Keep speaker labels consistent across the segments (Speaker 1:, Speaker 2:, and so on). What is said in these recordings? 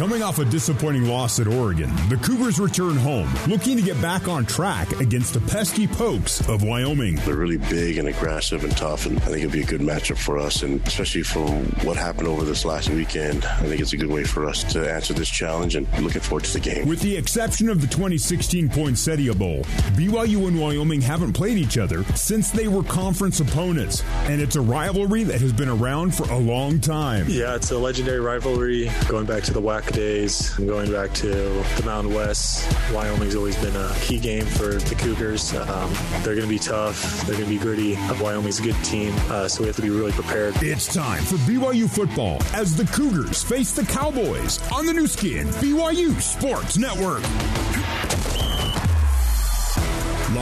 Speaker 1: Coming off a disappointing loss at Oregon, the Cougars return home, looking to get back on track against the pesky Pokes of Wyoming.
Speaker 2: They're really big and aggressive and tough, and I think it'll be a good matchup for us. And especially for what happened over this last weekend, I think it's a good way for us to answer this challenge and looking forward to the game.
Speaker 1: With the exception of the 2016 Poinsettia Bowl, BYU and Wyoming haven't played each other since they were conference opponents, and it's a rivalry that has been around for a long time.
Speaker 3: Yeah, it's a legendary rivalry going back to the WAC days and going back to the Mountain West. Wyoming's always been a key game for the Cougars. Um, they're going to be tough. They're going to be gritty. Wyoming's a good team, uh, so we have to be really prepared.
Speaker 1: It's time for BYU football as the Cougars face the Cowboys on the Nu Skin, BYU Sports Network.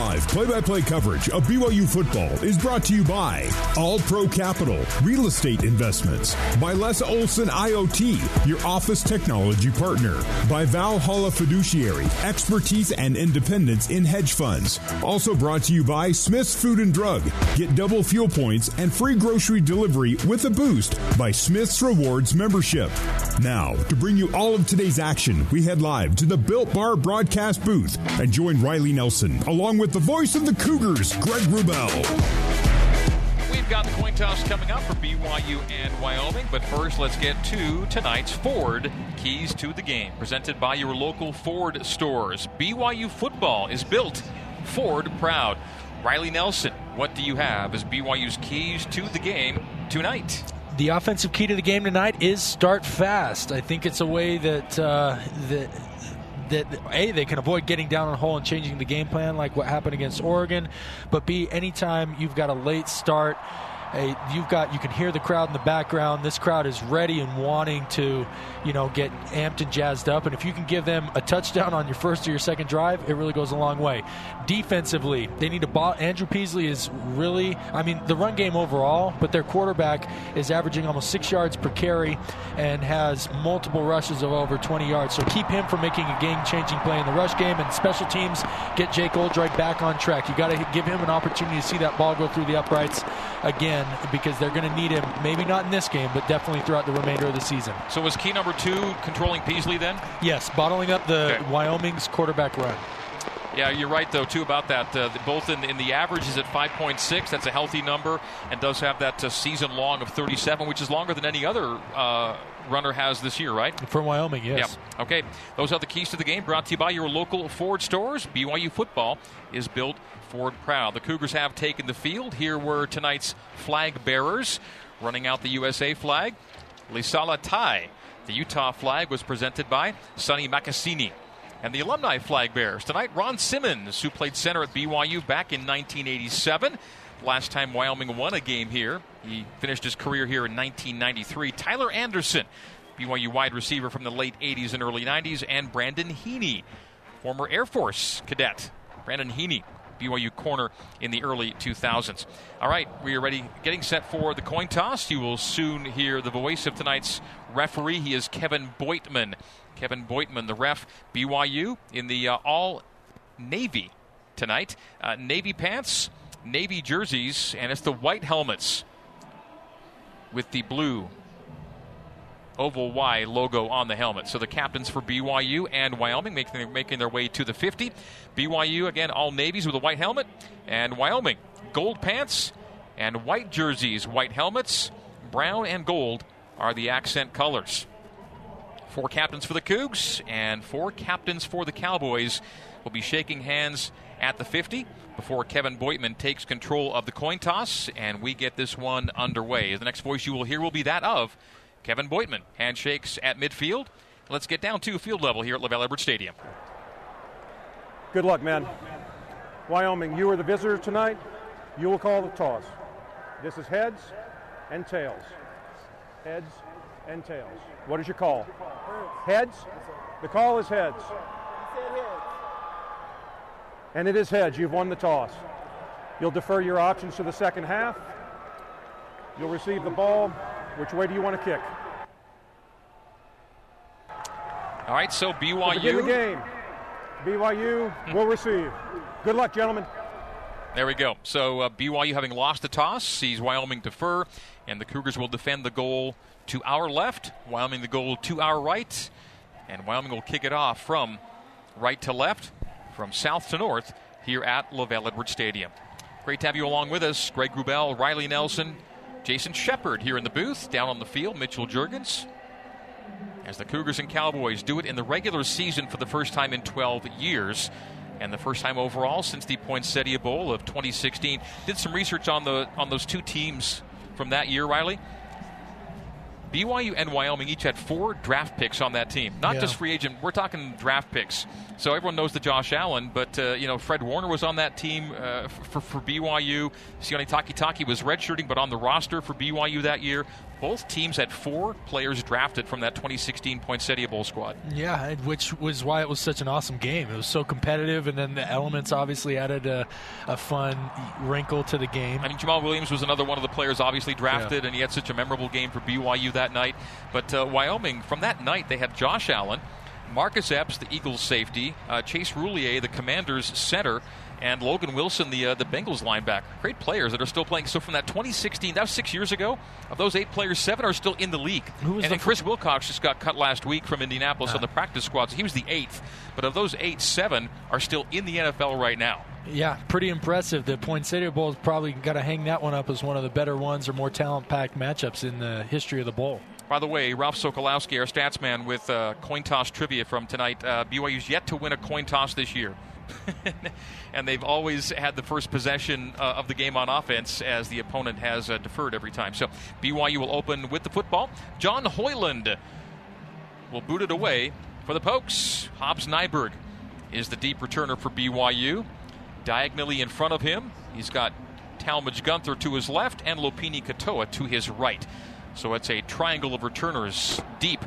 Speaker 1: Live play-by-play coverage of BYU football is brought to you by All Pro Capital Real Estate Investments, by Les Olson IoT, your office technology partner, by Valhalla Fiduciary, expertise and independence in hedge funds. Also brought to you by Smith's Food and Drug. Get double fuel points and free grocery delivery with a boost by Smith's Rewards membership. Now, to bring you all of today's action, we head live to the Built Bar broadcast booth and join Riley Nelson along with the voice of the Cougars, Greg Wrubell.
Speaker 4: We've got the coin toss coming up for BYU and Wyoming, but first let's get to tonight's Ford Keys to the Game, presented by your local Ford stores. BYU football is built Ford proud. Riley Nelson, what do you have as BYU's keys to the game tonight?
Speaker 5: The offensive key to the game tonight is start fast. I think it's a way that uh, that that a they can avoid getting down on hole and changing the game plan like what happened against Oregon, but b anytime you've got a late start. Hey, you've got you can hear the crowd in the background. This crowd is ready and wanting to, you know, get amped and jazzed up. And if you can give them a touchdown on your first or your second drive, it really goes a long way. Defensively, they need to. Bo- Andrew Peasley is really, I mean, the run game overall, but their quarterback is averaging almost six yards per carry and has multiple rushes of over 20 yards. So keep him from making a game-changing play in the rush game. And special teams get Jake Oldroyd back on track. You got to give him an opportunity to see that ball go through the uprights again because they're going to need him, maybe not in this game, but definitely throughout the remainder of the season.
Speaker 4: So was key number two controlling Peasley then?
Speaker 5: Yes, bottling up the
Speaker 4: Okay.
Speaker 5: Wyoming's quarterback run.
Speaker 4: Yeah, you're right though too about that. Uh, both in, in the average is at 5.6. That's a healthy number, and does have that uh, season long of 37, which is longer than any other uh, runner has this year, right?
Speaker 5: From Wyoming, yes.
Speaker 4: Yep. Okay. Those are the keys to the game brought to you by your local Ford stores. BYU football is built Ford proud. The Cougars have taken the field. Here were tonight's flag bearers running out the USA flag. Lisala Tai. The Utah flag was presented by Sonny Macassini. And the alumni flag bearers tonight, Ron Simmons, who played center at BYU back in 1987. Last time Wyoming won a game here, he finished his career here in 1993. Tyler Anderson, BYU wide receiver from the late 80s and early 90s, and Brandon Heaney, former Air Force cadet. Brandon Heaney, BYU corner in the early 2000s. All right, we are ready, getting set for the coin toss. You will soon hear the voice of tonight's referee. He is Kevin Boitman. Kevin Boitman, the ref, BYU in the uh, all navy tonight. Uh, navy pants, navy jerseys, and it's the white helmets with the blue oval Y logo on the helmet. So the captains for BYU and Wyoming making, making their way to the 50. BYU, again, all navies with a white helmet. And Wyoming, gold pants and white jerseys, white helmets. Brown and gold are the accent colors. Four captains for the Cougs and four captains for the Cowboys will be shaking hands at the 50 before Kevin Boitman takes control of the coin toss and we get this one underway. The next voice you will hear will be that of Kevin Boitman. Handshakes at midfield. Let's get down to field level here at LaVell Edwards Stadium.
Speaker 6: Good luck, man. Wyoming, you are the visitor tonight. You will call the toss. This is heads and tails. Heads and tails. What is your call? Heads? The call is heads. And it is heads. You've won the toss. You'll defer your options to the second half. You'll receive the ball. Which way do you want to kick?
Speaker 4: All right, so
Speaker 6: begin the
Speaker 4: BYU.
Speaker 6: game. BYU will receive. Good luck, gentlemen.
Speaker 4: There we go. So uh, BYU having lost the toss sees Wyoming defer, and the Cougars will defend the goal to our left. Wyoming the goal to our right. And Wyoming will kick it off from right to left, from south to north, here at LaVell Edwards Stadium. Great to have you along with us. Greg Wrubell, Riley Nelson, Jason Shepard here in the booth. Down on the field, Mitchell Jurgens. As the Cougars and Cowboys do it in the regular season for the first time in 12 years and the first time overall since the Poinsettia Bowl of 2016. Did some research on the on those two teams from that year, Riley. BYU and Wyoming each had four draft picks on that team. Not
Speaker 5: Yeah.
Speaker 4: just free agent. We're talking draft picks. So everyone knows the Josh Allen, but uh, you know Fred Warner was on that team uh, for, for BYU. Sione Takitaki was redshirting, but on the roster for BYU that year. Both teams had four players drafted from that 2016 Poinsettia Bowl squad.
Speaker 5: Yeah, which was why it was such an awesome game. It was so competitive, and then the elements obviously added a, a fun wrinkle to the game.
Speaker 4: I mean, Jamaal Williams was another one of the players obviously drafted,
Speaker 5: Yeah.
Speaker 4: and he had such a memorable game for BYU that night. But uh, Wyoming, from that night, they had Josh Allen, Marcus Epps, the Eagles safety, uh, Chase Roulier, the Commanders center, and Logan Wilson, the uh, the Bengals linebacker. Great players that are still playing. So from that 2016, that was six years ago. Of those eight players, seven are still in the league.
Speaker 5: Who was
Speaker 4: and
Speaker 5: the
Speaker 4: then Chris Wilcox just got cut last week from Indianapolis
Speaker 5: Ah.
Speaker 4: on the practice squad. So he was the eighth. But of those eight, seven are still in the NFL right now.
Speaker 5: Yeah, pretty impressive. The Poinsettia Bowl has probably got to hang that one up as one of the better ones or more talent-packed matchups in the history of the bowl.
Speaker 4: By the way, Ralph Sokolowski, our stats man, with uh, coin toss trivia from tonight. Uh, BYU's yet to win a coin toss this year. and they've always had the first possession uh, of the game on offense as the opponent has uh, deferred every time. So BYU will open with the football. John Hoyland will boot it away for the Pokes. Hobbs Nyberg is the deep returner for BYU. Diagonally in front of him, he's got Talmadge Gunther to his left and Lopini Katoa to his right. So it's a triangle of returners deep.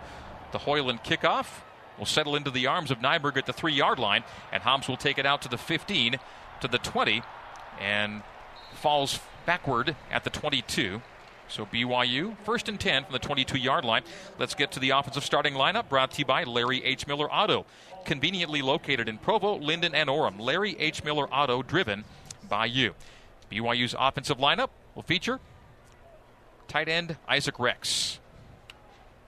Speaker 4: The Hoyland kickoff will settle into the arms of Nyberg at the three yard line, and Hobbs will take it out to the 15, to the 20, and falls backward at the 22. So BYU, first and 10 from the 22 yard line. Let's get to the offensive starting lineup brought to you by Larry H. Miller Auto. Conveniently located in Provo, Lindon, and Orem. Larry H. Miller Auto, driven by you. BYU's offensive lineup will feature tight end Isaac Rex,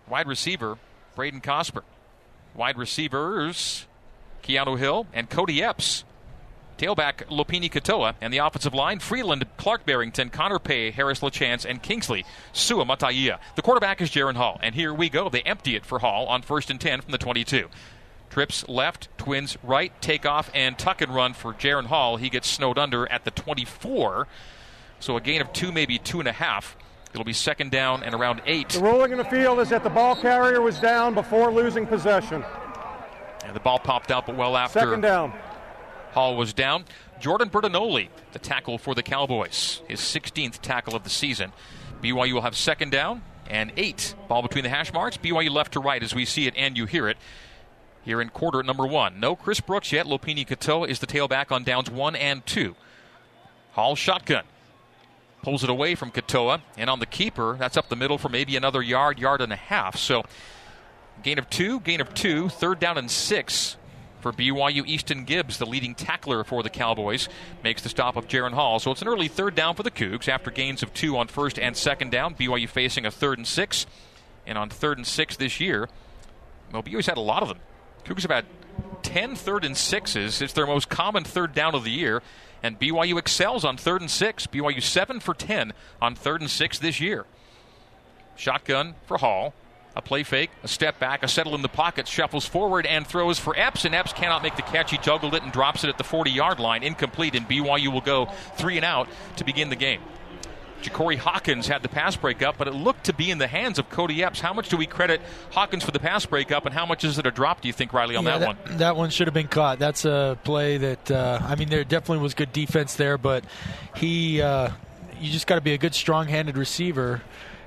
Speaker 4: wide receiver Braden Cosper, wide receivers Keanu Hill and Cody Epps. Tailback Lopini Katoa and the offensive line Freeland, Clark Barrington, Connor Pay, Harris LaChance, and Kingsley Suamataia. The quarterback is Jaren Hall, and here we go. They empty it for Hall on first and ten from the 22. Trips left, twins right, take off, and tuck and run for Jaren Hall. He gets snowed under at the 24. So a gain of two, maybe two and a half. It'll be second down and around eight.
Speaker 6: The ruling in the field is that the ball carrier was down before losing possession.
Speaker 4: And the ball popped out, but well after
Speaker 6: Second down.
Speaker 4: Hall was down. Jordan Bertagnole, the tackle for the Cowboys, his 16th tackle of the season. BYU will have second down and eight. Ball between the hash marks. BYU left to right as we see it and you hear it. Here in quarter number one. No Chris Brooks yet. Lopini Katoa is the tailback on downs one and two. Hall shotgun. Pulls it away from Katoa. And on the keeper, that's up the middle for maybe another yard, yard and a half. So gain of two, gain of two, third down and six for BYU. Easton Gibbs, the leading tackler for the Cowboys, makes the stop of Jaren Hall. So it's an early third down for the Cougs after gains of two on first and second down. BYU facing a third and six. And on third and six this year, well, BYU's had a lot of them. Cougars have had 10 third and sixes. It's their most common third down of the year. And BYU excels on third and six. BYU 7 for 10 on third and six this year. Shotgun for Hall. A play fake, a step back, a settle in the pocket, shuffles forward and throws for Epps, and Epps cannot make the catch. He juggled it and drops it at the 40 yard line, incomplete, and BYU will go three and out to begin the game. Ja'Cory Hawkins had the pass breakup, but it looked to be in the hands of Cody Epps. How much do we credit Hawkins for the pass breakup, and how much is it a drop, do you think, Riley, on
Speaker 5: Yeah,
Speaker 4: that, one?
Speaker 5: That one should have been caught. That's a play that uh, I mean, there definitely was good defense there, but he, uh, you just got to be a good, strong-handed receiver.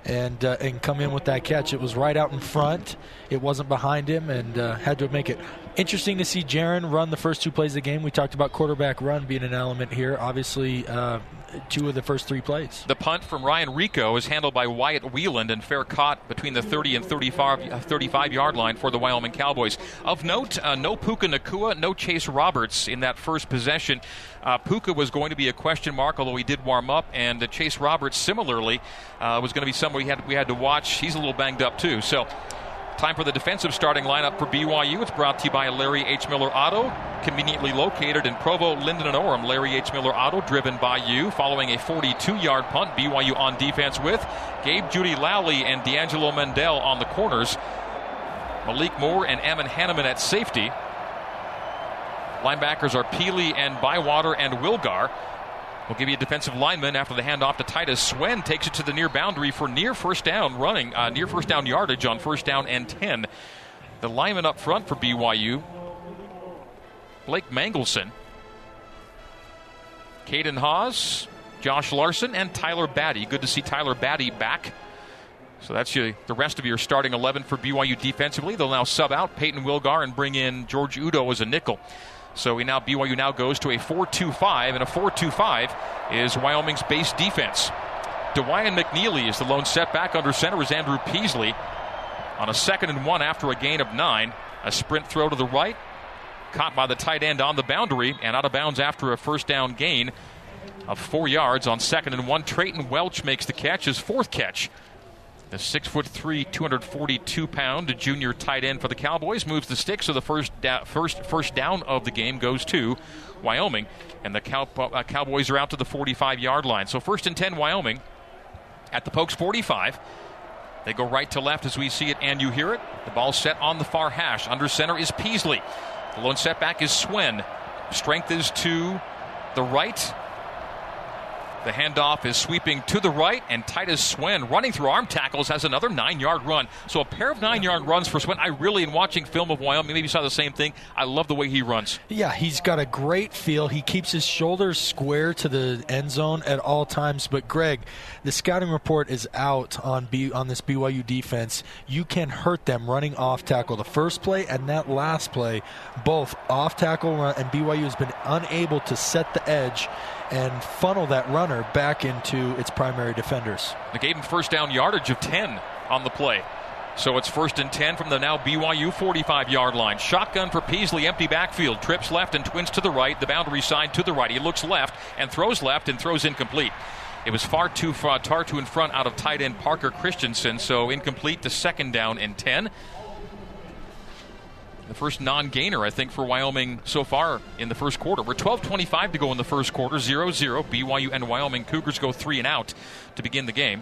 Speaker 5: And, uh, and come in with that catch. It was right out in front. It wasn't behind him, and uh, had to make it interesting to see Jaren run the first two plays of the game. We talked about quarterback run being an element here. Obviously, uh, two of the first three plays.
Speaker 4: The punt from Ryan Rehkow is handled by Wyatt Wieland and fair caught between the 30 and 35, uh, 35 yard line for the Wyoming Cowboys. Of note, uh, no Puka Nacua, no Chase Roberts in that first possession. Uh, Puka was going to be a question mark, although he did warm up, and uh, Chase Roberts similarly uh, was going to be someone we had we had to watch. He's a little banged up too. So Time for the defensive starting lineup for BYU. It's brought to you by Larry H. Miller Auto, conveniently located in Provo, Lindon, and Orem. Larry H. Miller Auto, driven by you. Following a 42 yard punt, BYU on defense with Gabe Jeudy-Lally and D'Angelo Mandell on the corners. Malik Moore and Ammon Hannemann at safety. Linebackers are Pili and Bywater and Wilgar. We'll give you a defensive lineman after the handoff to Titus. Swen takes it to the near boundary for near first down running, uh, near first down yardage on first down and 10. The lineman up front for BYU, Blake Mangelson, Caden Haws, Josh Larson, and Tyler Batty. Good to see Tyler Batty back. So that's your, the rest of your starting 11 for BYU defensively. They'll now sub out Payton Wilgar and bring in George Udo as a nickel. So we now BYU now goes to a 4-2-5, and a 4-2-5 is Wyoming's base defense. Dawaiian McNeely is the lone setback under center is Andrew Peasley on a second and one after a gain of nine. A sprint throw to the right, caught by the tight end on the boundary and out of bounds after a first down gain of four yards on second and one. Treyton Welch makes the catch, his fourth catch the six foot three, 242 pound junior tight end for the Cowboys moves the stick, so the first da- first first down of the game goes to Wyoming, and the Cow- uh, Cowboys are out to the 45 yard line. So first and 10, Wyoming at the Pokes 45. They go right to left as we see it, and you hear it. The ball set on the far hash. Under center is Peasley. The lone setback is Swen. Strength is to the right. The handoff is sweeping to the right, and Titus Swen running through arm tackles has another nine yard run. So a pair of nine yard runs for Swen. I really, in watching film of Wyoming, maybe saw the same thing. I love the way he runs.
Speaker 5: Yeah, he's got a great feel. He keeps his shoulders square to the end zone at all times. But Greg, the scouting report is out on B, on this BYU defense. You can hurt them running off tackle. The first play and that last play, both off tackle run, and BYU has been unable to set the edge and funnel that runner back into its primary defenders.
Speaker 4: They gave him first down yardage of 10 on the play. So it's first and 10 from the now BYU 45 yard line. Shotgun for Peasley, empty backfield. Trips left and twins to the right. The boundary side to the right. He looks left and throws left and throws incomplete. It was far too far, far too in front out of tight end Parker Christensen, so incomplete to second down and 10. The first non gainer, I think, for Wyoming so far in the first quarter. We're 12.25 to go in the first quarter, 0 0. BYU and Wyoming Cougars go three and out to begin the game.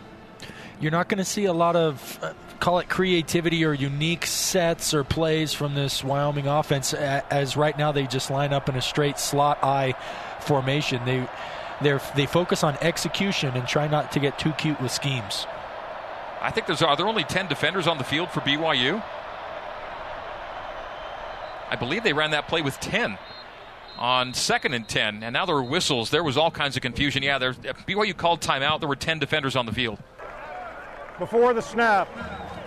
Speaker 5: You're not going to see a lot of, uh, call it creativity or unique sets or plays from this Wyoming offense, as right now they just line up in a straight slot eye formation. They they they focus on execution and try not to get too cute with schemes.
Speaker 4: I think there's are there only 10 defenders on the field for BYU? I believe they ran that play with 10 on second and 10, and now there were whistles. There was all kinds of confusion. Yeah, there, uh, BYU called timeout. There were 10 defenders on the field.
Speaker 6: Before the snap,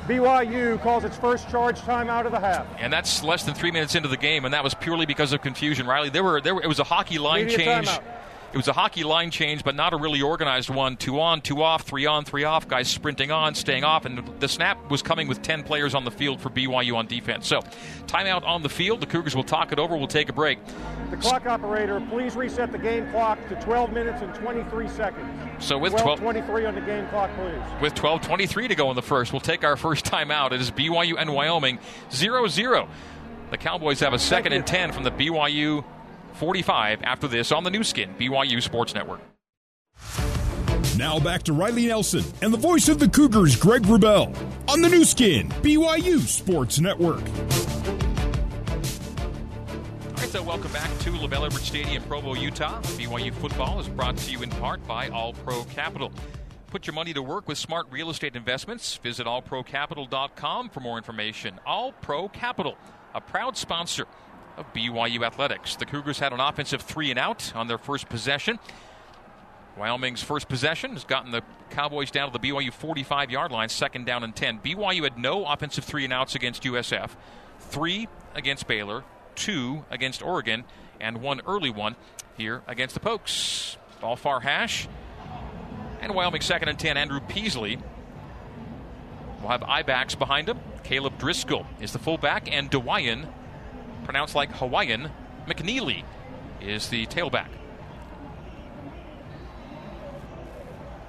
Speaker 6: BYU calls its first charge timeout of the half.
Speaker 4: And that's less than three minutes into the game, and that was purely because of confusion. Riley, there were there were, it was a hockey line
Speaker 6: Immediate
Speaker 4: change.
Speaker 6: timeout.
Speaker 4: It was a hockey line change, but not a really organized one. Two on, two off, three on, three off. Guys sprinting on, staying off, and the snap was coming with 10 players on the field for BYU on defense. So, timeout on the field. The Cougars will talk it over. We'll take a break.
Speaker 6: The clock operator, please reset the game clock to 12 minutes and 23 seconds.
Speaker 4: So with
Speaker 6: 12
Speaker 4: 12,
Speaker 6: 23 on the game clock, please.
Speaker 4: with 12:23 to go in the first, we'll take our first timeout. It is BYU and Wyoming 0-0. The Cowboys have a second and 10 from the BYU 45 after this on the Nu Skin BYU Sports Network.
Speaker 1: Now back to Riley Nelson and the voice of the Cougars, Greg Wrubell, on the Nu Skin, BYU Sports Network.
Speaker 4: All right, so welcome back to LaVell Edwards Stadium, Provo, Utah. BYU football is brought to you in part by All Pro Capital. Put your money to work with smart real estate investments. Visit allprocapital.com for more information. All Pro Capital, a proud sponsor of BYU Athletics. The Cougars had an offensive three and out on their first possession. Wyoming's first possession has gotten the Cowboys down to the BYU 45 yard line, second down and 10. BYU had no offensive three and outs against USF, three against Baylor, two against Oregon, and one early one here against the Pokes. Ball far hash. And Wyoming second and 10, Andrew Peasley. We'll have I backs behind him. Caleb Driscoll is the fullback, and Dawaiian, pronounced like Hawaiian, McNeely is the tailback.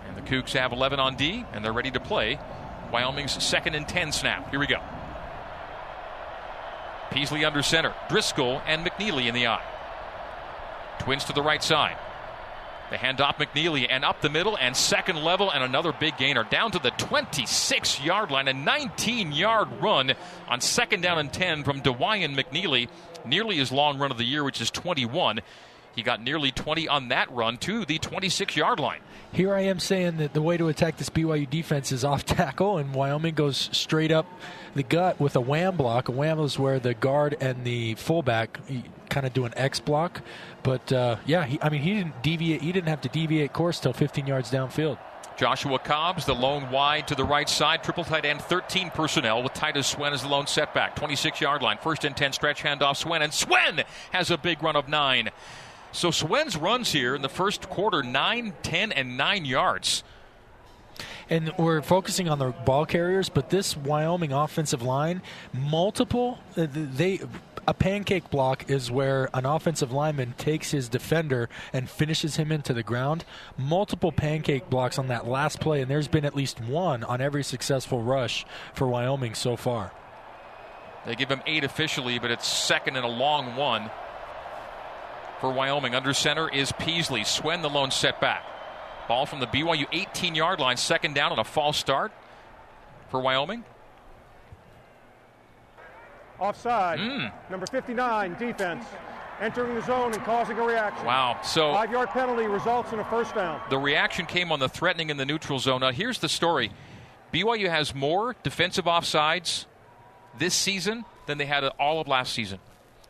Speaker 4: And the Cougs have 11 on D, and they're ready to play Wyoming's second and 10 snap. Here we go. Peasley under center. Driscoll and McNeely in the eye. Twins to the right side. The handoff McNeely and up the middle and second level and another big gainer down to the 26 yard line. A 19 yard run on second down and 10 from Dawaiian McNeely. Nearly his long run of the year, which is 21. He got nearly 20 on that run to the 26 yard line.
Speaker 5: Here I am saying that the way to attack this BYU defense is off tackle, and Wyoming goes straight up the gut with a wham block. A wham is where the guard and the fullback kind of do an X block. But uh, yeah, he, I mean, he didn't deviate. He didn't have to deviate course till 15 yards downfield.
Speaker 4: Joshua Cobbs, the lone wide to the right side, triple tight end, 13 personnel with Titus Swen as the lone setback, 26 yard line, first and 10 stretch handoff Swen, and Swen has a big run of nine. So Swen's runs here in the first quarter, 9, 10, and 9 yards.
Speaker 5: And we're focusing on the ball carriers, but this Wyoming offensive line, multiple, uh, they a pancake block is where an offensive lineman takes his defender and finishes him into the ground. Multiple pancake blocks on that last play, and there's been at least one on every successful rush for Wyoming so far.
Speaker 4: They give him eight officially, but it's second and a long one for Wyoming. Under center is Peasley. Swen the lone setback. Ball from the BYU 18 yard line, second down on a false start for Wyoming.
Speaker 6: Offside. Mm. Number 59, defense. Entering the zone and causing a reaction.
Speaker 4: Wow. So
Speaker 6: five yard penalty results in a first down.
Speaker 4: The reaction came on the threatening in the neutral zone. Now here's the story. BYU has more defensive offsides this season than they had all of last season.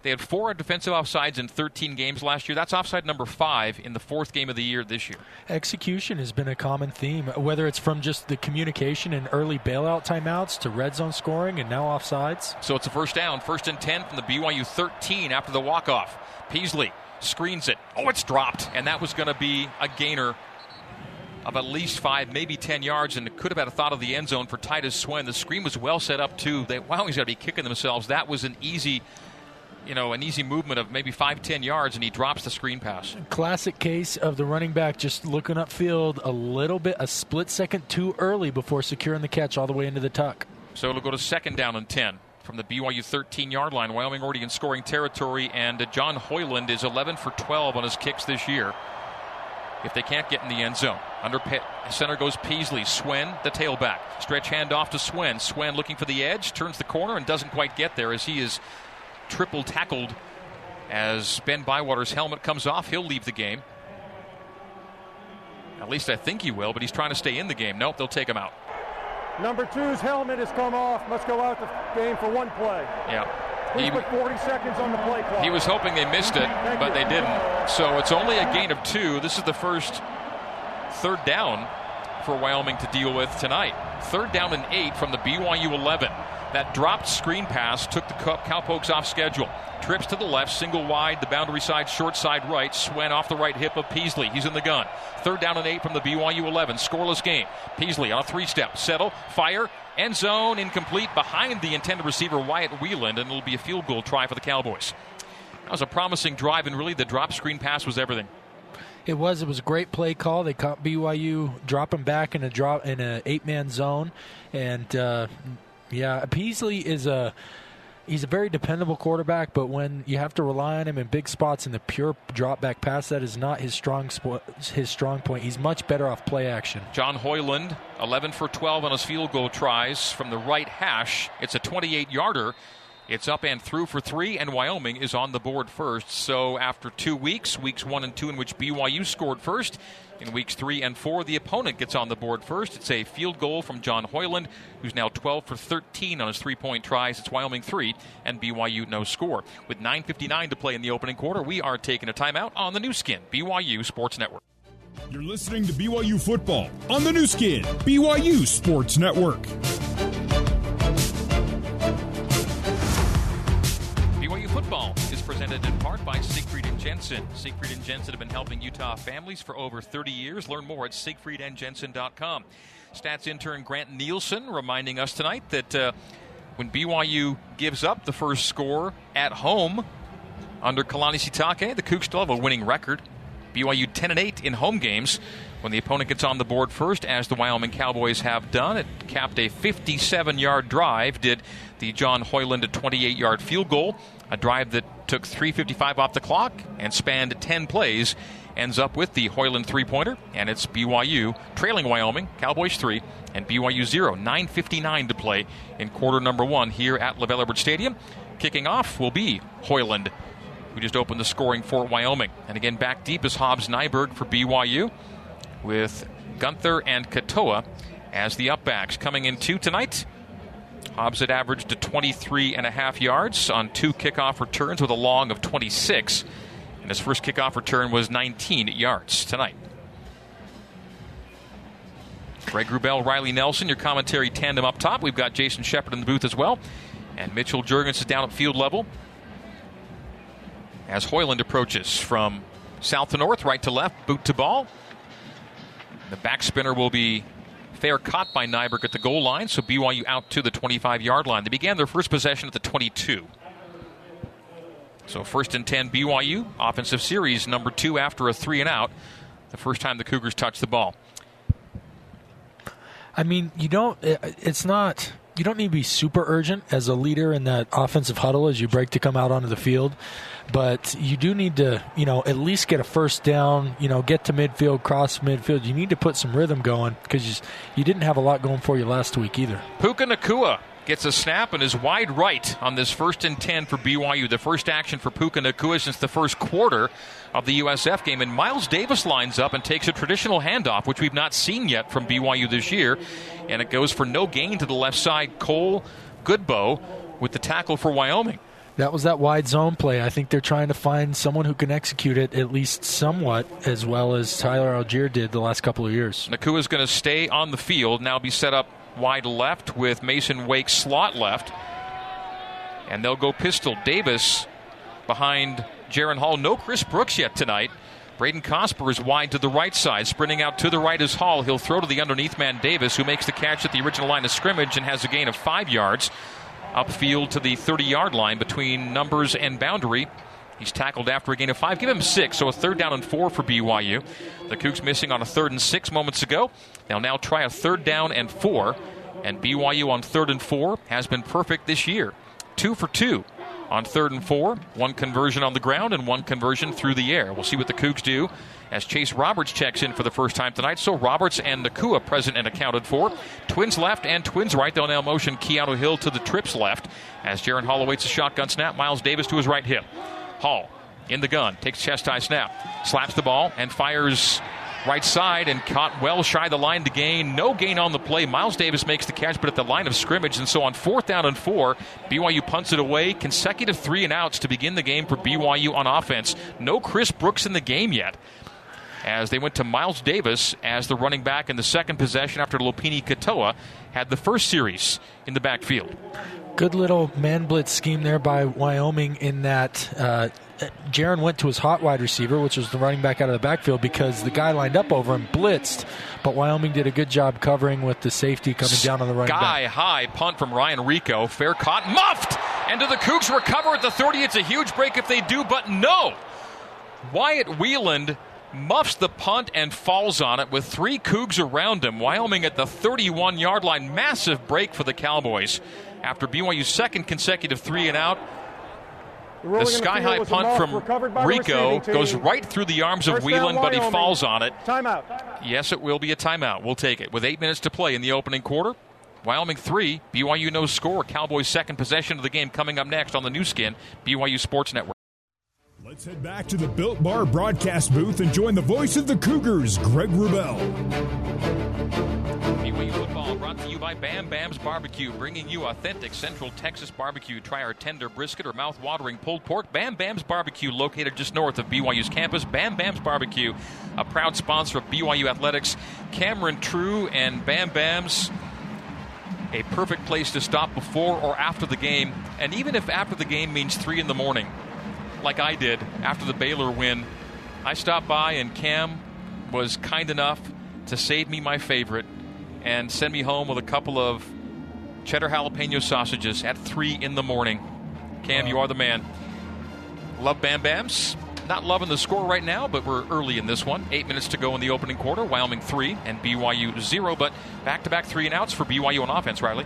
Speaker 4: They had four defensive offsides in 13 games last year. That's offside number five in the fourth game of the year this year.
Speaker 5: Execution has been a common theme, whether it's from just the communication and early bailout timeouts to red zone scoring and now offsides.
Speaker 4: So it's a first down, first and 10 from the BYU 13 after the walk off. Peasley screens it. Oh, it's dropped. And that was going to be a gainer of at least five, maybe 10 yards, and could have had a thought of the end zone for Titus Swen. The screen was well set up, too. They, wow, he's got to be kicking themselves. That was an easy you know, an easy movement of maybe five, ten yards, and he drops the screen pass.
Speaker 5: Classic case of the running back just looking upfield a little bit, a split second too early before securing the catch all the way into the tuck.
Speaker 4: So it'll go to second down and 10 from the BYU 13 yard line. Wyoming already in scoring territory, and John Hoyland is 11 for 12 on his kicks this year. If they can't get in the end zone, under center goes Peasley. Swen, the tailback. Stretch handoff to Swen. Swen looking for the edge, turns the corner, and doesn't quite get there as he is triple tackled as Ben Bywater's helmet comes off. He'll leave the game. At least I think he will, but he's trying to stay in the game. Nope, they'll take him out.
Speaker 6: Number two's helmet has come off. Must go out the game for one play.
Speaker 4: Yeah.
Speaker 6: He put 40 seconds on the play clock.
Speaker 4: He was hoping they missed it, Thank but you. they didn't. So it's only a gain of two. This is the first third down for Wyoming to deal with tonight. Third down and eight from the BYU 11. That dropped screen pass took the Cowpokes off schedule. Trips to the left, single wide, the boundary side, short side right. Swen off the right hip of Peasley. He's in the gun. Third down and eight from the BYU 11. Scoreless game. Peasley on a three step. Settle, fire, end zone, incomplete behind the intended receiver Wyatt Wieland, and it'll be a field goal try for the Cowboys. That was a promising drive, and really the drop screen pass was everything.
Speaker 5: It was. It was a great play call. They caught BYU dropping back in a drop in an eight man zone, and uh, yeah, Peasley is a he's a very dependable quarterback, but when you have to rely on him in big spots in the pure drop back pass, that is not his strong his strong point. He's much better off play action.
Speaker 4: John Hoyland, 11 for 12 on his field goal tries from the right hash. It's a 28 yarder. It's up and through for three, and Wyoming is on the board first. So after two weeks, weeks one and two, in which BYU scored first, in weeks three and four, the opponent gets on the board first. It's a field goal from John Hoyland, who's now 12 for 13 on his three point tries. It's Wyoming three and BYU no score. With 9.59 to play in the opening quarter, we are taking a timeout on the Nu Skin, BYU Sports Network.
Speaker 1: You're listening to BYU Football on the Nu Skin, BYU Sports Network.
Speaker 4: Presented in part by Siegfried and Jensen. Siegfried and Jensen have been helping Utah families for over 30 years. Learn more at siegfriedandjensen.com. Stats intern Grant Nielsen reminding us tonight that uh, when BYU gives up the first score at home under Kalani Sitake, the Cougs still have a winning record. BYU 10 and 8 in home games. when the opponent gets on the board first, as the Wyoming Cowboys have done. It capped a 57 yard drive, did the John Hoyland a 28 yard field goal, a drive that took 3.55 off the clock and spanned 10 plays. Ends up with the Hoyland three pointer, and it's BYU trailing Wyoming, Cowboys 3, and BYU 0. 9.59 to play in quarter number one here at LaVell Edwards Stadium. Kicking off will be Hoyland, who just opened the scoring for Wyoming. And again, back deep is Hobbs Nyberg for BYU with Gunther and Katoa as the upbacks. Coming in two tonight, Hobbs had averaged to 23 and a half yards on two kickoff returns with a long of 26. And his first kickoff return was 19 yards tonight. Greg Wrubell, Riley Nelson, your commentary tandem up top. We've got Jason Shepard in the booth as well. And Mitchell Jurgens is down at field level. As Hoyland approaches from south to north, right to left, boot to ball. The backspinner will be fair caught by Nyberg at the goal line, so BYU out to the 25 yard line. They began their first possession at the 22. So first and 10 BYU, offensive series number two after a three and out. The first time the Cougars touched the ball.
Speaker 5: I mean, you don't. It's not. You don't need to be super urgent as a leader in that offensive huddle as you break to come out onto the field, but you do need to, you know, at least get a first down. You know, get to midfield, cross midfield. You need to put some rhythm going because you, you didn't have a lot going for you last week either.
Speaker 4: Puka Nacua gets a snap and is wide right on this first and 10 for BYU. The first action for Puka Nacua since the first quarter of the USF game. And Miles Davis lines up and takes a traditional handoff, which we've not seen yet from BYU this year. And it goes for no gain to the left side. Cole Godbout with the tackle for Wyoming.
Speaker 5: That was that wide zone play. I think they're trying to find someone who can execute it at least somewhat as well as Tyler Allgeier did the last couple of years.
Speaker 4: Nacua is going to stay on the field, now be set up wide left with Mason Wake slot left. And they'll go pistol. Davis behind Jaren Hall. No Chris Brooks yet tonight. Braden Cosper is wide to the right side. Sprinting out to the right is Hall. He'll throw to the underneath man Davis, who makes the catch at the original line of scrimmage and has a gain of five yards. Upfield to the 30 yard line between numbers and boundary. He's tackled after a gain of five. Give him six, so a third down and four for BYU. The Cougs missing on a third and six moments ago. They'll now try a third down and four. And BYU on third and four has been perfect this year. Two for two on third and four. One conversion on the ground and one conversion through the air. We'll see what the Cougs do as Chase Roberts checks in for the first time tonight. So Roberts and Nacua present and accounted for. Twins left and twins right. They'll now motion Keanu Hill to the trips left as Jaren Hall awaits a shotgun snap. Miles Davis to his right hip. Hall in the gun, takes chest high snap, slaps the ball, and fires right side and caught well shy the line to gain. No gain on the play. Miles Davis makes the catch, but at the line of scrimmage. And so on fourth down and four, BYU punts it away. Consecutive three and outs to begin the game for BYU on offense. No Chris Brooks in the game yet. As they went to Miles Davis as the running back in the second possession after Lopini Katoa had the first series in the backfield.
Speaker 5: Good little man blitz scheme there by Wyoming in that uh, Jaren went to his hot wide receiver, which was the running back out of the backfield, because the guy lined up over him blitzed, but Wyoming did a good job covering with the safety coming down on the running
Speaker 4: Sky
Speaker 5: back.
Speaker 4: high punt from Ryan Rehkow. Fair caught, muffed! And do the Cougs recover at the 30? It's a huge break if they do, but no! Wyatt Wieland muffs the punt and falls on it with three Cougs around him. Wyoming at the 31 yard line. Massive break for the Cowboys after BYU's second consecutive three and out. The sky high punt from Rehkow goes right through the arms of Wieland, but he falls on it.
Speaker 6: Timeout.
Speaker 4: Yes, it will be a timeout. We'll take it. With eight minutes to play in the opening quarter, Wyoming three, BYU no score. Cowboys second possession of the game coming up next on the Nu Skin, BYU Sports Network.
Speaker 1: Let's head back to the Built Bar broadcast booth and join the voice of the Cougars, Greg Wrubell.
Speaker 4: BYU football brought to you by Bam Bam's Barbecue, bringing you authentic Central Texas barbecue. Try our tender brisket or mouth-watering pulled pork. Bam Bam's Barbecue, located just north of BYU's campus. Bam Bam's Barbecue, a proud sponsor of BYU athletics. Cameron True and Bam Bam's a perfect place to stop before or after the game, and even if after the game means three in the morning like I did after the Baylor win. I stopped by, and Cam was kind enough to save me my favorite and send me home with a couple of cheddar jalapeno sausages at 3 in the morning. Cam, you are the man. Love Bam Bams. not loving the score right now, but we're early in this one. Eight minutes to go in the opening quarter. Wyoming three and BYU zero, but back to back three and outs for BYU on offense, Riley.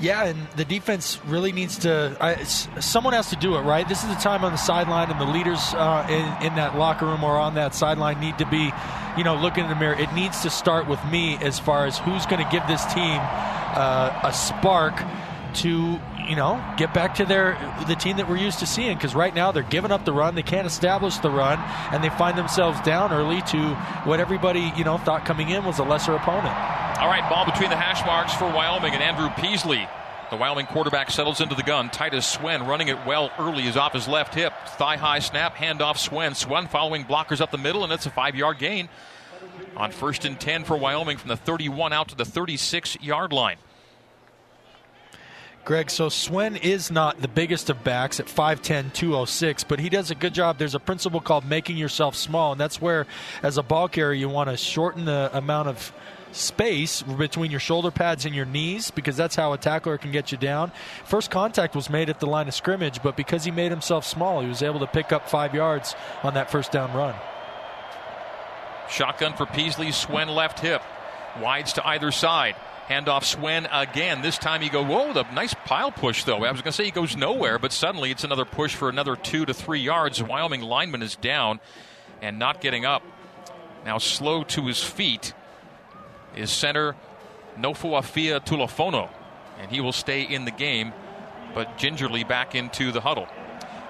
Speaker 5: Yeah, and the defense really needs to. Someone has to do it, right? This is the time on the sideline, and the leaders uh, in, in, that locker room or on that sideline need to be, you know, looking in the mirror. It needs to start with me as far as who's going to give this team uh, a spark to you know, get back to their the team that we're used to seeing. Because right now they're giving up the run, they can't establish the run, and they find themselves down early to what everybody you know thought coming in was a lesser opponent.
Speaker 4: All right, ball between the hash marks for Wyoming and Andrew Peasley. The Wyoming quarterback settles into the gun. Titus Swen running it well early is off his left hip. Thigh high snap, handoff Swen. Swen following blockers up the middle, and it's a five yard gain on first and 10 for Wyoming from the 31 out to the 36 yard line.
Speaker 5: Greg, so Swen is not the biggest of backs at 5'10, 206, but he does a good job. There's a principle called making yourself small, and that's where, as a ball carrier, you want to shorten the amount of space between your shoulder pads and your knees because that's how a tackler can get you down. First contact was made at the line of scrimmage, but because he made himself small, he was able to pick up five yards on that first down run.
Speaker 4: Shotgun for Peasley, Swen left hip. Wides to either side. Handoff Swen again. This time you go, whoa, the nice pile push, though. I was going to say he goes nowhere, but suddenly it's another push for another two to three yards. Wyoming lineman is down and not getting up. Now slow to his feet is center Nofoafia Tulafono, and he will stay in the game, but gingerly back into the huddle.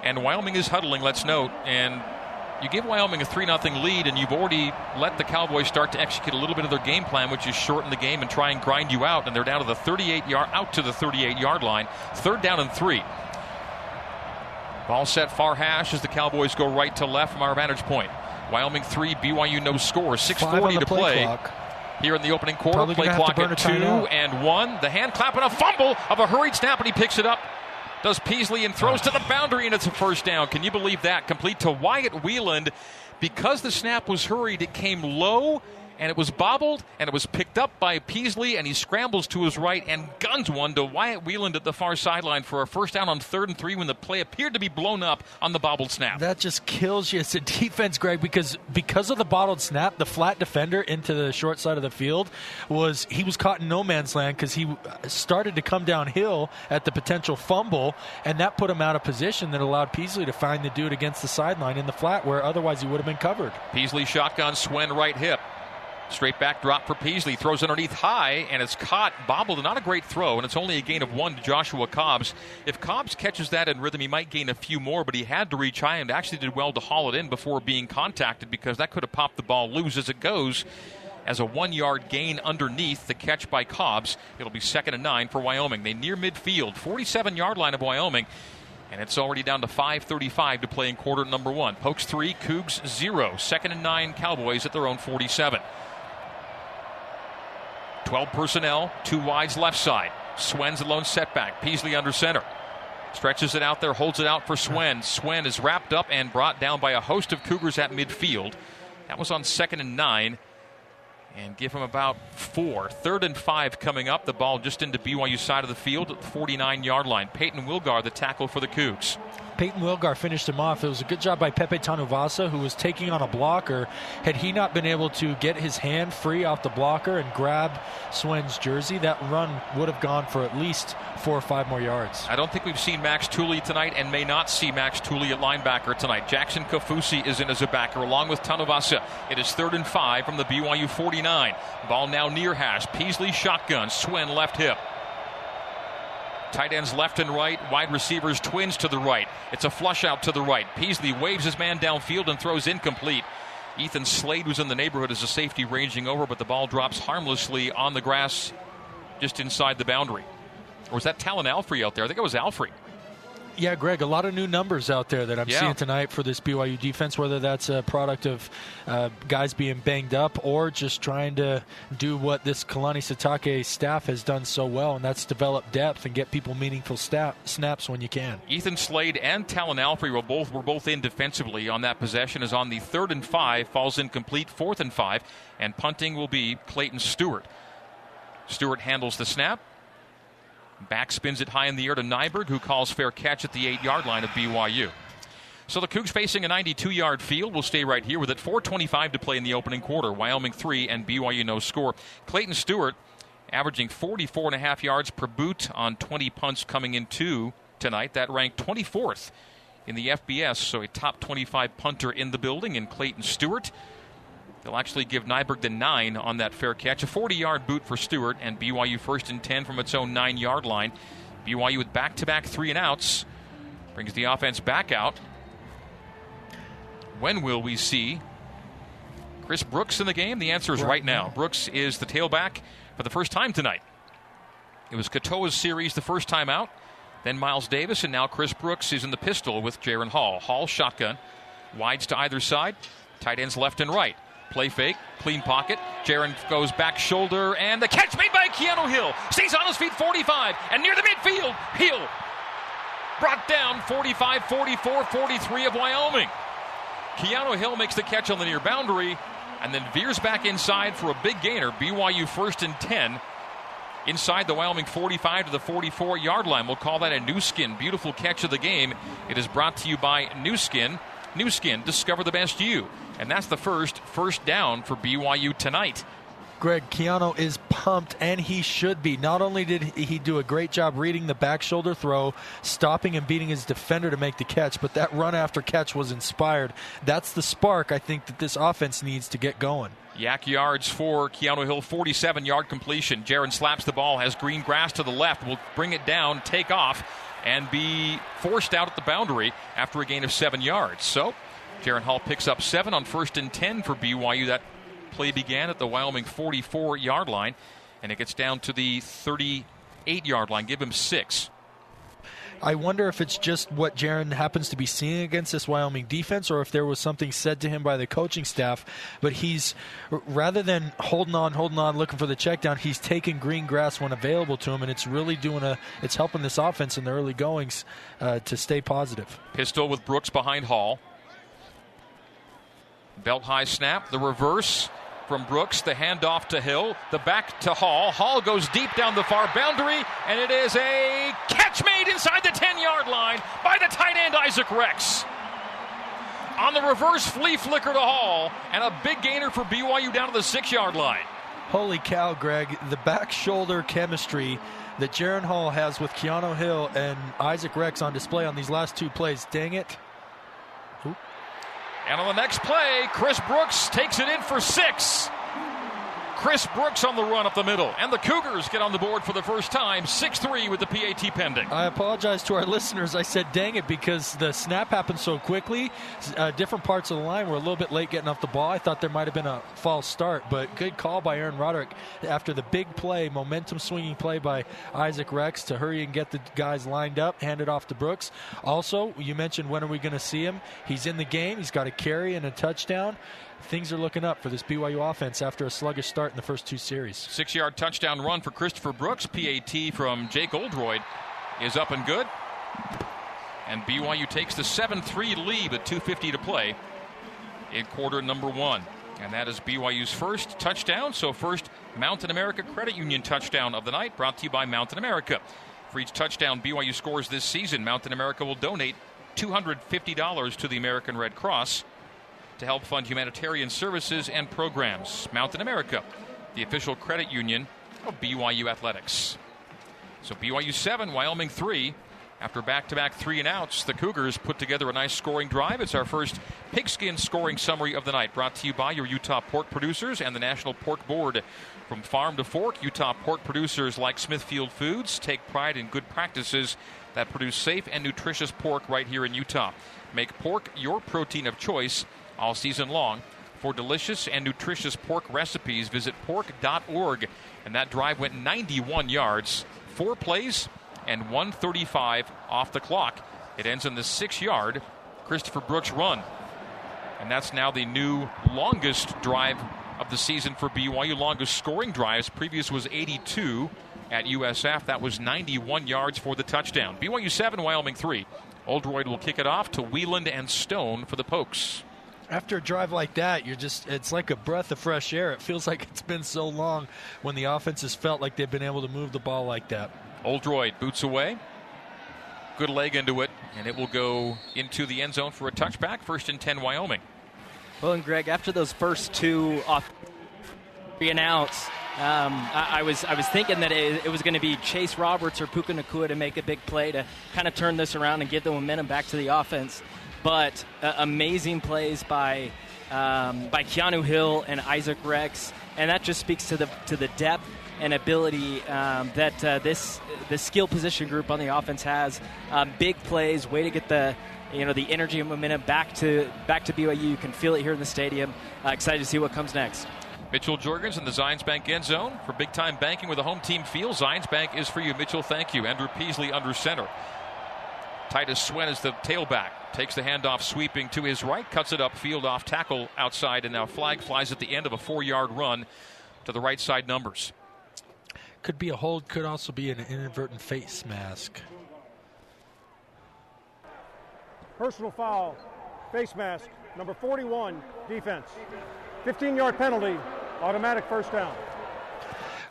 Speaker 4: And Wyoming is huddling, let's note, and you give Wyoming a 3 0 lead, and you've already let the Cowboys start to execute a little bit of their game plan, which is shorten the game and try and grind you out. And they're down to the 38 yard, out to the 38 yard line. Third down and three. Ball set far hash as the Cowboys go right to left from our vantage point. Wyoming three, BYU no score. 6:40 to play.
Speaker 5: Clock.
Speaker 4: Here in the opening quarter, Probably play clock at two and one. The hand clap and a fumble of a hurried snap, and he picks it up does Peasley and throws to the boundary, and it's a first down. Can you believe that? Complete to Wyatt Wieland. Because the snap was hurried, it came low and it was bobbled, and it was picked up by Peasley, and he scrambles to his right and guns one to Wyatt Wieland at the far sideline for a first down on third and three when the play appeared to be blown up on the bobbled snap.
Speaker 5: That just kills you as a defense, Greg, because because of the bottled snap, the flat defender into the short side of the field was he was caught in no man's land because he uh, started to come downhill at the potential fumble, and that put him out of position that allowed Peasley to find the dude against the sideline in the flat where otherwise he would have been covered.
Speaker 4: Peasley shotgun, Swen right hip. Straight back drop for Peasley. Throws underneath high, and it's caught, bobbled. Not a great throw, and it's only a gain of one to Joshua Cobbs. If Cobbs catches that in rhythm, he might gain a few more, but he had to reach high and actually did well to haul it in before being contacted because that could have popped the ball loose as it goes. As a one yard gain underneath the catch by Cobbs, it'll be second and nine for Wyoming. They near midfield, 47 yard line of Wyoming. And it's already down to 5.35 to play in quarter number one. Pokes three, Cougs zero. Second and nine, Cowboys at their own 47. 12 personnel, two wides left side. Swen's alone setback. Peasley under center. Stretches it out there, holds it out for Swen. Swen is wrapped up and brought down by a host of Cougars at midfield. That was on second and nine. And give him about four. Third and five coming up. The ball just into BYU side of the field at the 49 yard line. Payton Wilgar, the tackle for the Cougs.
Speaker 5: Payton Wilgar finished him off. It was a good job by Pepe Tanuvasa, who was taking on a blocker. Had he not been able to get his hand free off the blocker and grab Swen's jersey, that run would have gone for at least four or five more yards.
Speaker 4: I don't think we've seen Max Tooley tonight and may not see Max Tooley at linebacker tonight. Jackson Kaufusi is in as a backer along with Tanuvasa. It is third and five from the BYU 49. Ball now near hash. Peasley shotgun. Swen left hip. Tight ends left and right, wide receivers twins to the right. It's a flush out to the right. Peasley waves his man downfield and throws incomplete. Ethan Slade was in the neighborhood as a safety ranging over, but the ball drops harmlessly on the grass just inside the boundary. Or was that Talan Alfrey out there? I think it was Alfrey.
Speaker 5: Yeah, Greg, a lot of new numbers out there that I'm yeah. seeing tonight for this BYU defense, whether that's a product of uh, guys being banged up or just trying to do what this Kalani Sitake staff has done so well, and that's develop depth and get people meaningful snaps when you can.
Speaker 4: Ethan Slade and Talan Alfrey were both, were both in defensively on that possession, is on the third and five, falls incomplete, fourth and five, and punting will be Clayton Stewart. Stewart handles the snap, Back spins it high in the air to Nyberg, who calls fair catch at the eight yard line of BYU. So the Cougs facing a 92 yard field. We'll stay right here with it. 4.25 to play in the opening quarter. Wyoming 3 and BYU no score. Clayton Stewart averaging 44 and a half yards per boot on 20 punts coming into tonight. That ranked 24th in the FBS, so a top 25 punter in the building in Clayton Stewart. They'll actually give Nyberg the nine on that fair catch. A 40 yard boot for Stewart, and BYU first and 10 from its own nine yard line. BYU with back to back three and outs brings the offense back out. When will we see Chris Brooks in the game? The answer is right, now. Brooks is the tailback for the first time tonight. It was Katoa's series the first time out, then Miles Davis, and now Chris Brooks is in the pistol with Jaren Hall. Hall shotgun, wides to either side, tight ends left and right. Play fake, clean pocket. Jaren goes back shoulder, and the catch made by Keanu Hill. Stays on his feet 45, and near the midfield, Hill brought down 45 44 43 of Wyoming. Keanu Hill makes the catch on the near boundary and then veers back inside for a big gainer. BYU first and 10 inside the Wyoming 45 to the 44 yard line. We'll call that a Nu Skin. Beautiful catch of the game. It is brought to you by Nu Skin. Nu Skin, discover the best you. And that's the first first down for BYU tonight.
Speaker 5: Greg Keanu is pumped, and he should be. Not only did he do a great job reading the back shoulder throw, stopping and beating his defender to make the catch, but that run after catch was inspired. That's the spark I think that this offense needs to get going.
Speaker 4: YAC yards for Keanu Hill, 47 yard completion. Jaren slaps the ball, has green grass to the left, will bring it down, take off, and be forced out at the boundary after a gain of seven yards. So, Jaren Hall picks up seven on first and 10 for BYU. That play began at the Wyoming 44 yard line, and it gets down to the 38 yard line. Give him six.
Speaker 5: I wonder if it's just what Jaren happens to be seeing against this Wyoming defense, or if there was something said to him by the coaching staff. But he's rather than holding on, holding on, looking for the check down, he's taking green grass when available to him, and it's really doing a. It's helping this offense in the early goings uh, to stay positive.
Speaker 4: Pistol with Brooks behind Hall. Belt high snap, the reverse from Brooks, the handoff to Hill, the back to Hall. Hall goes deep down the far boundary, and it is a catch made inside the 10 yard line by the tight end Isaac Rex. On the reverse flea flicker to Hall, and a big gainer for BYU down to the six yard line.
Speaker 5: Holy cow, Greg. The back shoulder chemistry that Jaren Hall has with Keanu Hill and Isaac Rex on display on these last two plays. Dang it.
Speaker 4: And on the next play, Chris Brooks takes it in for six. Chris Brooks on the run up the middle. And the Cougars get on the board for the first time, 6 3 with the PAT pending.
Speaker 5: I apologize to our listeners. I said dang it because the snap happened so quickly. Uh, different parts of the line were a little bit late getting off the ball. I thought there might have been a false start, but good call by Aaron Roderick after the big play, momentum swinging play by Isaac Rex to hurry and get the guys lined up, hand it off to Brooks. Also, you mentioned when are we going to see him? He's in the game, he's got a carry and a touchdown things are looking up for this BYU offense after a sluggish start in the first two series.
Speaker 4: Six yard touchdown run for Christopher Brooks. PAT from Jake Oldroyd is up and good. And BYU takes the 7 3 lead with 2.50 to play in quarter number one. And that is BYU's first touchdown. So, first Mountain America Credit Union touchdown of the night, brought to you by Mountain America. For each touchdown BYU scores this season, Mountain America will donate $250 to the American Red Cross to help fund humanitarian services and programs. Mountain America, the official credit union of BYU Athletics. So BYU 7, Wyoming 3. After back to back three and outs, the Cougars put together a nice scoring drive. It's our first pigskin scoring summary of the night, brought to you by your Utah pork producers and the National Pork Board. From farm to fork, Utah pork producers like Smithfield Foods take pride in good practices that produce safe and nutritious pork right here in Utah. Make pork your protein of choice all season long. For delicious and nutritious pork recipes, visit pork.org. And that drive went 91 yards, four plays, and 135 off the clock. It ends in the six yard Christopher Brooks run. And that's now the new longest drive of the season for BYU. Longest scoring drives. Previous was 82 at USF. That was 91 yards for the touchdown. BYU 7, Wyoming 3. Oldroyd will kick it off to Wieland and Stone for the Pokes
Speaker 5: after a drive like that, you're just it's like a breath of fresh air. It feels like it's been so long when the offense has felt like they've been able to move the ball like that.
Speaker 4: Oldroyd boots away. good leg into it, and it will go into the end zone for a touchback. First and 10, Wyoming.
Speaker 7: Well, and Greg, after those first two off three and outs, um, I, I, was I was thinking that it, it was going to be Chase Roberts or Puka Nacua to make a big play to kind of turn this around and get the momentum back to the offense. But uh, amazing plays by um, by Keanu Hill and Isaac Rex, and that just speaks to the to the depth and ability um, that uh, this the skill position group on the offense has. Um, big plays, way to get the you know the energy and momentum back to back to BYU. You can feel it here in the stadium. Uh, excited to see what comes next.
Speaker 4: Mitchell Juergens in the Zions Bank end zone for big time banking with a home team feel. Zions Bank is for you. Mitchell, thank you. Andrew Peasley under center. Titus Swen is the tailback. Takes the handoff sweeping to his right, cuts it up, field off tackle outside, and now flag flies at the end of a four yard run to the right side numbers.
Speaker 5: Could be a hold, could also be an inadvertent face mask.
Speaker 6: Personal foul, face mask, number 41, defense. 15 yard penalty, automatic first down.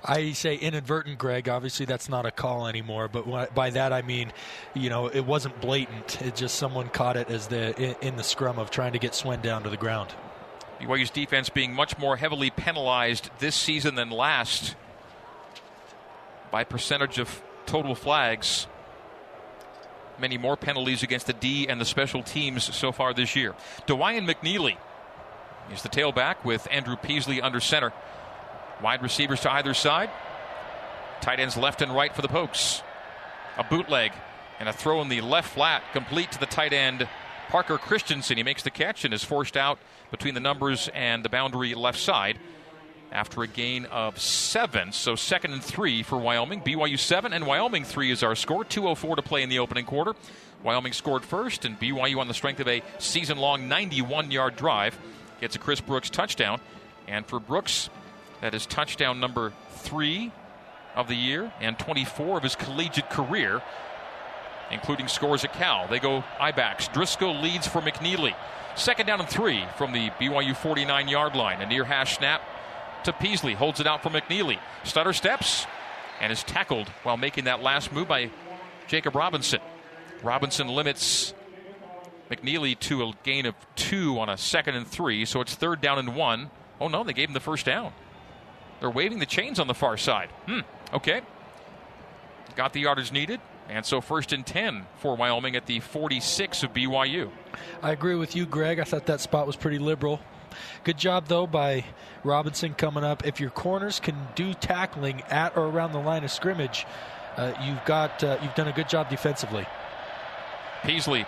Speaker 5: I say inadvertent, Greg. Obviously, that's not a call anymore. But by that I mean, you know, it wasn't blatant. It just someone caught it as the in the scrum of trying to get Swen down to the ground.
Speaker 4: BYU's defense being much more heavily penalized this season than last by percentage of total flags. Many more penalties against the D and the special teams so far this year. Dawaiian McNeely is the tailback with Andrew Peasley under center. Wide receivers to either side. Tight ends left and right for the Pokes. A bootleg and a throw in the left flat, complete to the tight end Parker Christensen. He makes the catch and is forced out between the numbers and the boundary left side after a gain of seven. So second and three for Wyoming. BYU seven and Wyoming three is our score. 2.04 to play in the opening quarter. Wyoming scored first, and BYU on the strength of a season long 91 yard drive gets a Chris Brooks touchdown. And for Brooks, that is touchdown number three of the year and 24 of his collegiate career, including scores at Cal. They go I-backs. Driscoll leads for McNeely. Second down and three from the BYU 49 yard line. A near hash snap to Peasley. Holds it out for McNeely. Stutter steps and is tackled while making that last move by Jacob Robinson. Robinson limits McNeely to a gain of two on a second and three, so it's third down and one. Oh no, they gave him the first down. They're waving the chains on the far side. Hmm, okay. Got the yardage needed. And so first and 10 for Wyoming at the 46 of BYU.
Speaker 5: I agree with you, Greg. I thought that spot was pretty liberal. Good job, though, by Robinson coming up. If your corners can do tackling at or around the line of scrimmage, uh, you've got uh, you've done a good job defensively.
Speaker 4: Peasley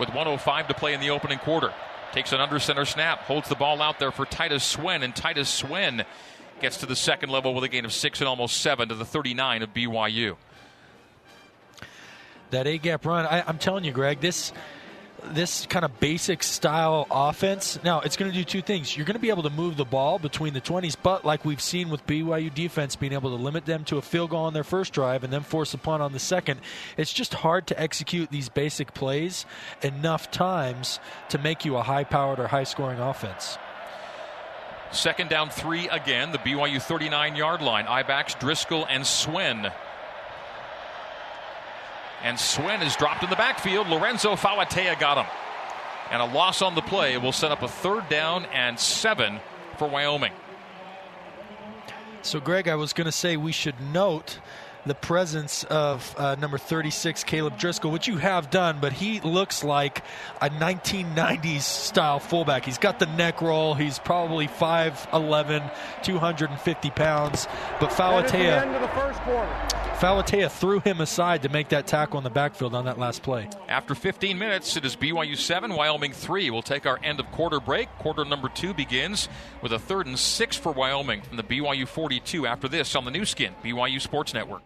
Speaker 4: with 105 to play in the opening quarter. Takes an under center snap, holds the ball out there for Titus Swen, and Titus Swen gets to the second level with a gain of six and almost seven to the 39 of BYU.
Speaker 5: That A gap run, I, I'm telling you, Greg, this this kind of basic style offense. Now, it's going to do two things. You're going to be able to move the ball between the 20s, but like we've seen with BYU defense being able to limit them to a field goal on their first drive and then force a punt on the second, it's just hard to execute these basic plays enough times to make you a high powered or high scoring offense.
Speaker 4: Second down three again, the BYU 39 yard line. I-backs Driscoll and Swen. and Swen is dropped in the backfield. Lorenzo Fauatea got him. And a loss on the play will set up a third down and seven for Wyoming.
Speaker 5: So, Greg, I was going to say we should note the presence of uh, number 36, Caleb Driscoll, which you have done, but he looks like a 1990s style fullback. He's got the neck roll. He's probably 5'11, 250 pounds. But Fauatea, Fauatea threw him aside to make that tackle in the backfield on that last play.
Speaker 4: After 15 minutes, it is BYU 7, Wyoming 3. We'll take our end of quarter break. Quarter number two begins with a third and six for Wyoming from the BYU 42 after this on the Nu Skin, BYU Sports Network.